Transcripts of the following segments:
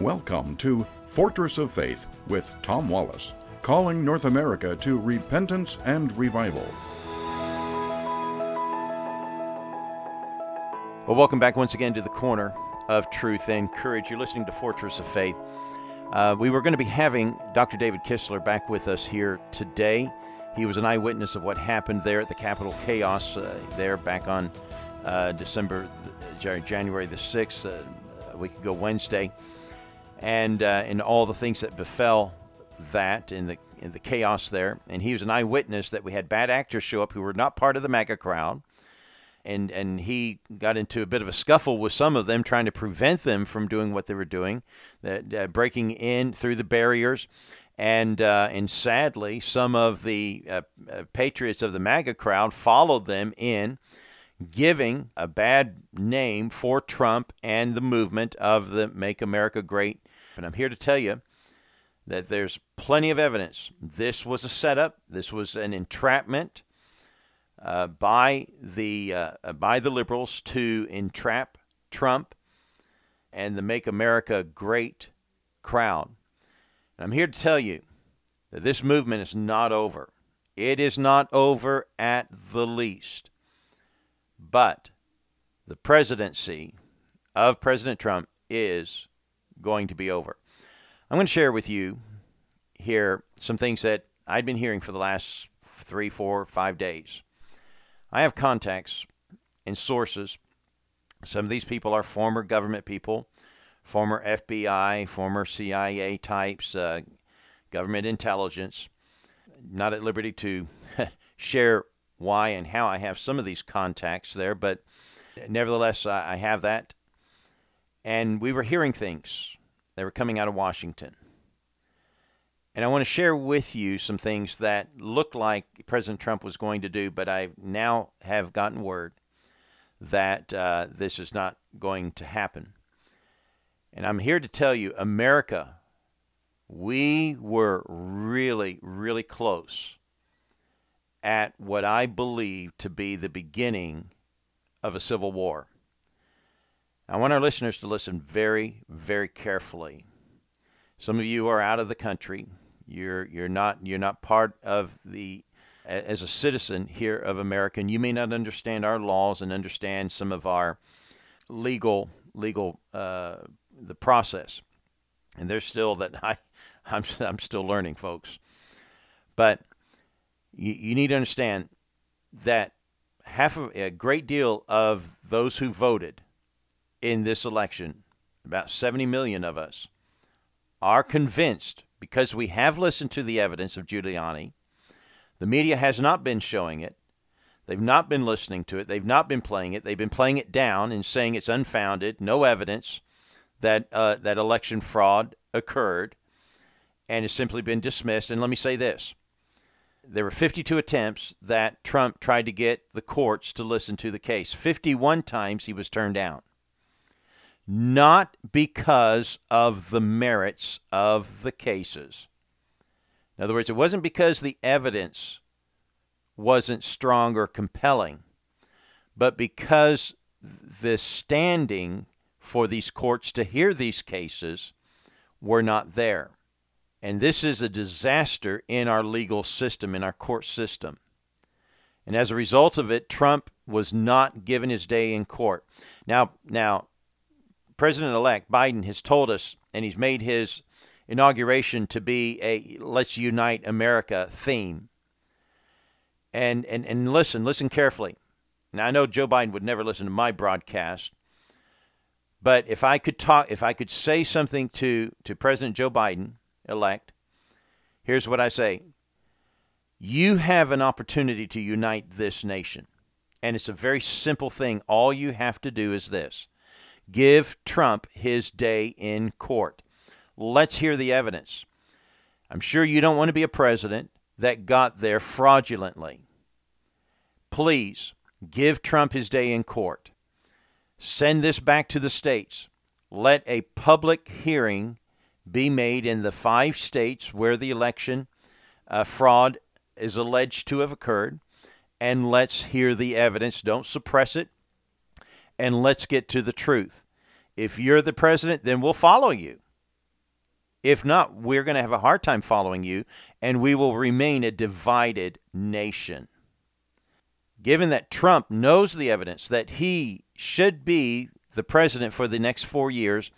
Welcome to Fortress of Faith with Tom Wallace, calling North America to repentance and revival. Well, welcome back once again to the corner of truth and courage. You're listening to Fortress of Faith. Uh, we were going to be having Dr. David Kistler back with us here today. He was an eyewitness of what happened there at the Capitol Chaos uh, there back on uh, December, January the 6th, uh, a week ago Wednesday and uh, and all the things that befell that in the in the chaos there. And he was an eyewitness that we had bad actors show up who were not part of the MAGA crowd, and and he got into a bit of a scuffle with some of them, trying to prevent them from doing what they were doing, that uh, breaking in through the barriers. And uh, and sadly, some of the uh, uh, patriots of the MAGA crowd followed them in, giving a bad name for Trump and the movement of the Make America Great and I'm here to tell you that there's plenty of evidence. This was a setup, this was an entrapment uh, by, the, uh, by the liberals to entrap Trump and the Make America Great crowd. And I'm here to tell you that this movement is not over. It is not over at the least. But the presidency of President Trump is going to be over. I'm going to share with you here some things that I'd been hearing for the last three, four, five days. I have contacts and sources. Some of these people are former government people, former FBI, former CIA types, uh, government intelligence. Not at liberty to share why and how I have some of these contacts there, but nevertheless, I have that. And we were hearing things they were coming out of Washington. And I want to share with you some things that looked like President Trump was going to do, but I now have gotten word that uh, this is not going to happen. And I'm here to tell you, America, we were really, really close at what I believe to be the beginning of a civil war. I want our listeners to listen very, very carefully. Some of you are out of the country. You're you're not you're not part of the as a citizen here of America, and you may not understand our laws and understand some of our legal legal uh, the process. And there's still that I I'm I'm still learning, folks. But you, you need to understand that half of a great deal of those who voted in this election, about 70 million of us, are convinced because we have listened to the evidence of Giuliani. The media has not been showing it. They've not been listening to it. They've not been playing it. They've been playing it down and saying it's unfounded, no evidence that uh, that election fraud occurred, and has simply been dismissed. And let me say this: there were 52 attempts that Trump tried to get the courts to listen to the case. 51 times he was turned down not because of the merits of the cases. In other words, it wasn't because the evidence wasn't strong or compelling, but because the standing for these courts to hear these cases were not there. And this is a disaster in our legal system, in our court system. And as a result of it, Trump was not given his day in court. Now, now President elect Biden has told us, and he's made his inauguration to be a Let's Unite America theme. And, and, and listen, listen carefully. Now, I know Joe Biden would never listen to my broadcast, but if I could talk, if I could say something to, to President Joe Biden, elect, here's what I say You have an opportunity to unite this nation. And it's a very simple thing. All you have to do is this Give Trump his day in court. Let's hear the evidence. I'm sure you don't want to be a president that got there fraudulently. Please give Trump his day in court. Send this back to the states. Let a public hearing be made in the five states where the election uh, fraud is alleged to have occurred, and let's hear the evidence. Don't suppress it and let's get to the truth. If you're the president, then we'll follow you. If not, we're going to have a hard time following you, and we will remain a divided nation. Given that Trump knows the evidence that he should be the president for the next four years,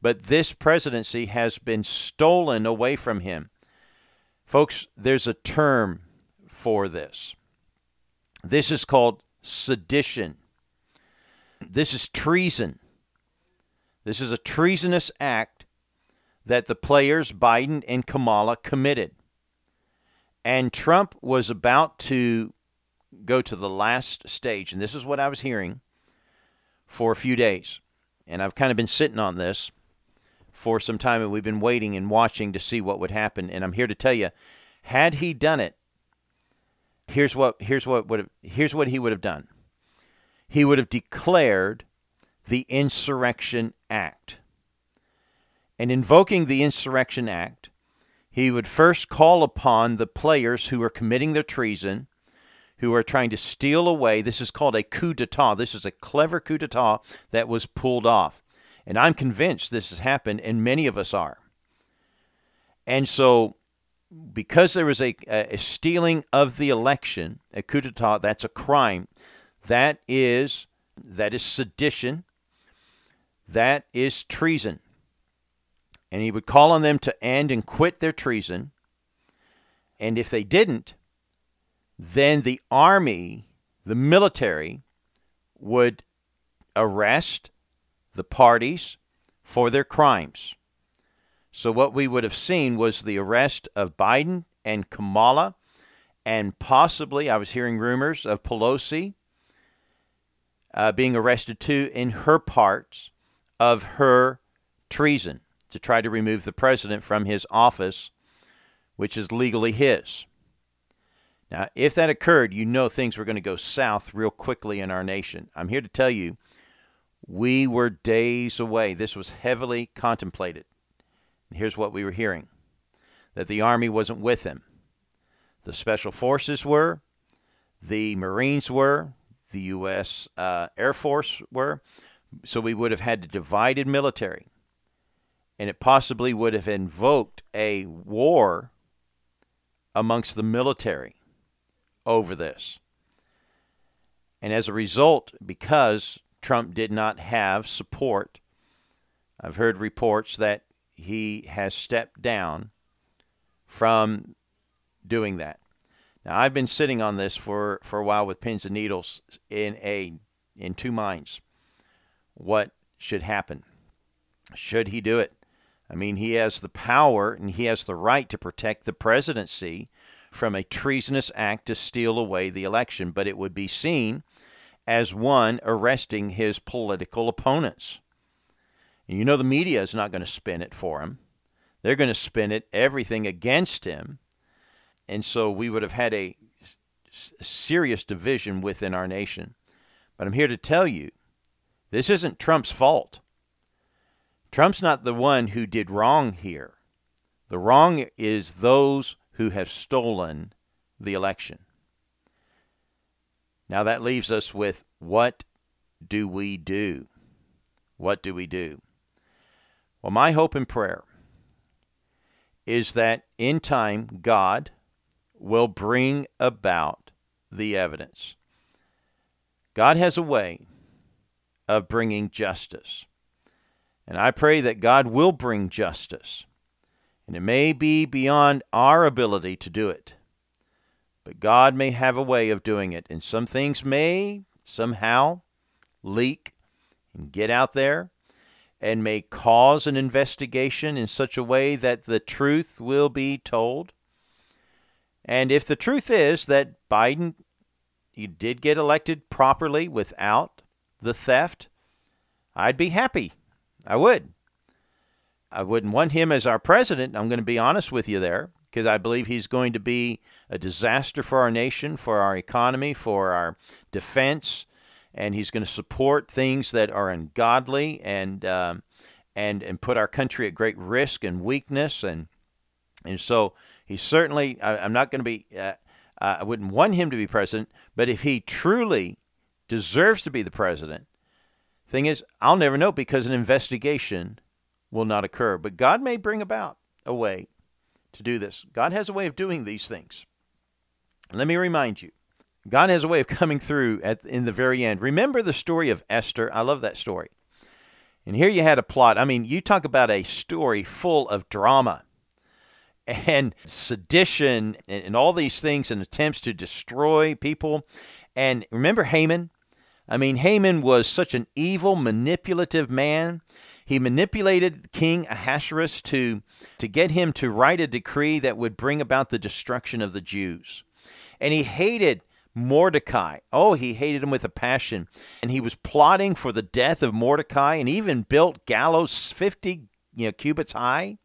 but this presidency has been stolen away from him. Folks, there's a term for this. This is called sedition. This is treason. This is a treasonous act that the players, Biden and Kamala, committed. And Trump was about to go to the last stage. And this is what I was hearing for a few days. And I've kind of been sitting on this for some time, and we've been waiting and watching to see what would happen. And I'm here to tell you, had he done it, here's what here's what would have, here's what he would have done. He would have declared the Insurrection Act. And invoking the Insurrection Act, he would first call upon the players who are committing their treason, who are trying to steal away. This is called a coup d'etat. This is a clever coup d'etat that was pulled off. And I'm convinced this has happened, and many of us are. And so, because there was a, a stealing of the election, a coup d'etat, that's a crime. That is that is sedition. That is treason. And he would call on them to end and quit their treason. And if they didn't, then the army, the military, would arrest the parties for their crimes. So, what we would have seen was the arrest of Biden and Kamala, and possibly, I was hearing rumors of Pelosi uh, being arrested too in her parts of her treason to try to remove the president from his office, which is legally his. Now, if that occurred, you know things were going to go south real quickly in our nation. I'm here to tell you, we were days away. This was heavily contemplated. And here's what we were hearing that the Army wasn't with him. The Special Forces were, the Marines were, the U.S. Uh, Air Force were. So we would have had a divided military. And it possibly would have invoked a war amongst the military over this. And as a result, because Trump did not have support, I've heard reports that he has stepped down from doing that. Now I've been sitting on this for, for a while with pins and needles in a in two minds. What should happen? Should he do it? I mean, he has the power and he has the right to protect the presidency from a treasonous act to steal away the election, but it would be seen as one arresting his political opponents. And you know the media is not going to spin it for him. They're going to spin it everything against him. And so we would have had a serious division within our nation. But I'm here to tell you this isn't Trump's fault. Trump's not the one who did wrong here. The wrong is those who have stolen the election. Now that leaves us with what do we do? What do we do? Well, my hope and prayer is that in time God will bring about the evidence. God has a way of bringing justice. And I pray that God will bring justice. And it may be beyond our ability to do it. But God may have a way of doing it. And some things may somehow leak and get out there and may cause an investigation in such a way that the truth will be told. And if the truth is that Biden he did get elected properly without the theft, I'd be happy. I would. I wouldn't want him as our president. I'm going to be honest with you there because I believe he's going to be a disaster for our nation, for our economy, for our defense, and he's going to support things that are ungodly and um, and and put our country at great risk and weakness and and so he certainly I, am not going to be uh, I wouldn't want him to be president, but if he truly deserves to be the president, thing is I'll never know because an investigation will not occur. But God may bring about a way to do this. God has a way of doing these things. Let me remind you God has a way of coming through at in the very end. Remember the story of Esther? I love that story. And here you had a plot. I mean, you talk about a story full of drama and sedition and, and all these things and attempts to destroy people. And remember Haman? I mean, Haman was such an evil, manipulative man. He manipulated King Ahasuerus to, to get him to write a decree that would bring about the destruction of the Jews. And he hated Mordecai. Oh, he hated him with a passion. And he was plotting for the death of Mordecai and even built gallows 50 you know, cubits high,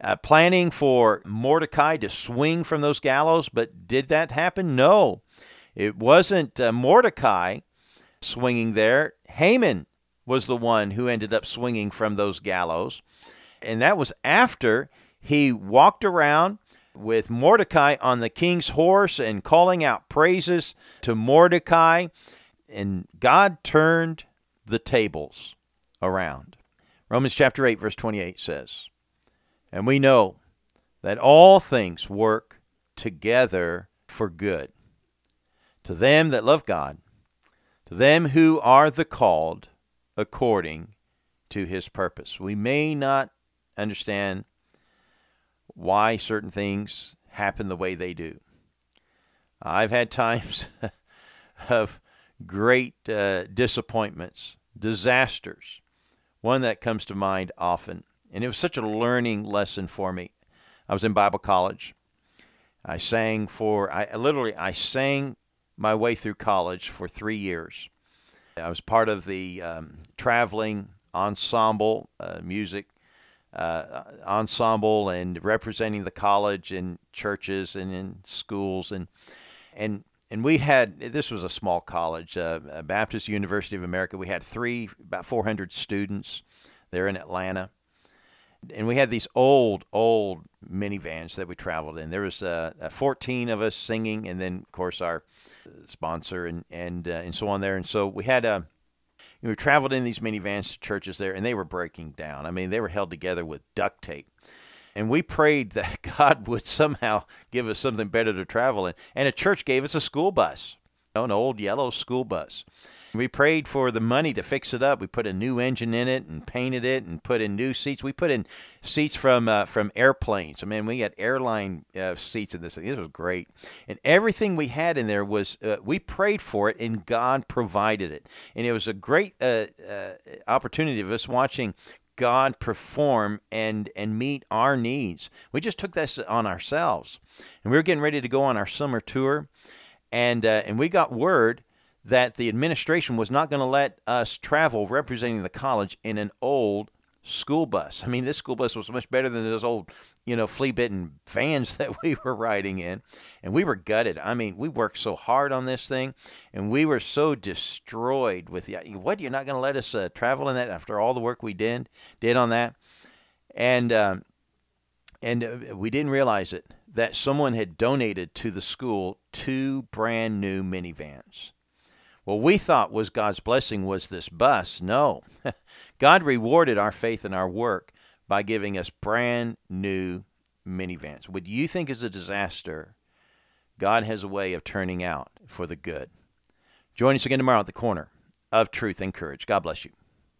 uh, planning for Mordecai to swing from those gallows. But did that happen? No. It wasn't uh, Mordecai swinging there. Haman was the one who ended up swinging from those gallows. And that was after he walked around with Mordecai on the king's horse and calling out praises to Mordecai. And God turned the tables around. Romans chapter 8, verse 28 says, And we know that all things work together for good to them that love God, to them who are the called according to his purpose. We may not understand why certain things happen the way they do. I've had times of great uh, disappointments, disasters. One that comes to mind often, and it was such a learning lesson for me. I was in Bible college. I sang for I literally I sang my way through college for three years. I was part of the um, traveling ensemble uh, music uh, ensemble and representing the college in churches and in schools and and and we had this was a small college, uh, Baptist University of America. We had three about 400 students there in Atlanta, and we had these old old minivans that we traveled in. There was uh, 14 of us singing, and then of course our sponsor and and uh, and so on there. And so we had a we traveled in these minivans to churches there, and they were breaking down. I mean, they were held together with duct tape. And we prayed that God would somehow give us something better to travel in. And a church gave us a school bus, an old yellow school bus. We prayed for the money to fix it up. We put a new engine in it and painted it and put in new seats. We put in seats from uh, from airplanes. I mean, we had airline uh, seats in this thing. This was great, and everything we had in there was uh, we prayed for it, and God provided it. And it was a great uh, uh, opportunity of us watching God perform and and meet our needs. We just took this on ourselves, and we were getting ready to go on our summer tour, and uh, and we got word that the administration was not going to let us travel representing the college in an old school bus. I mean, this school bus was much better than those old, you know, flea bitten vans that we were riding in. And we were gutted. I mean, we worked so hard on this thing and we were so destroyed with the, what, you're not going to let us uh, travel in that after all the work we did, did on that? And, um, and uh, we didn't realize it that someone had donated to the school two brand new minivans what we thought was God's blessing was this bus. No. God rewarded our faith and our work by giving us brand new minivans. What you think is a disaster, God has a way of turning out for the good. Join us again tomorrow at the corner of truth and courage. God bless you.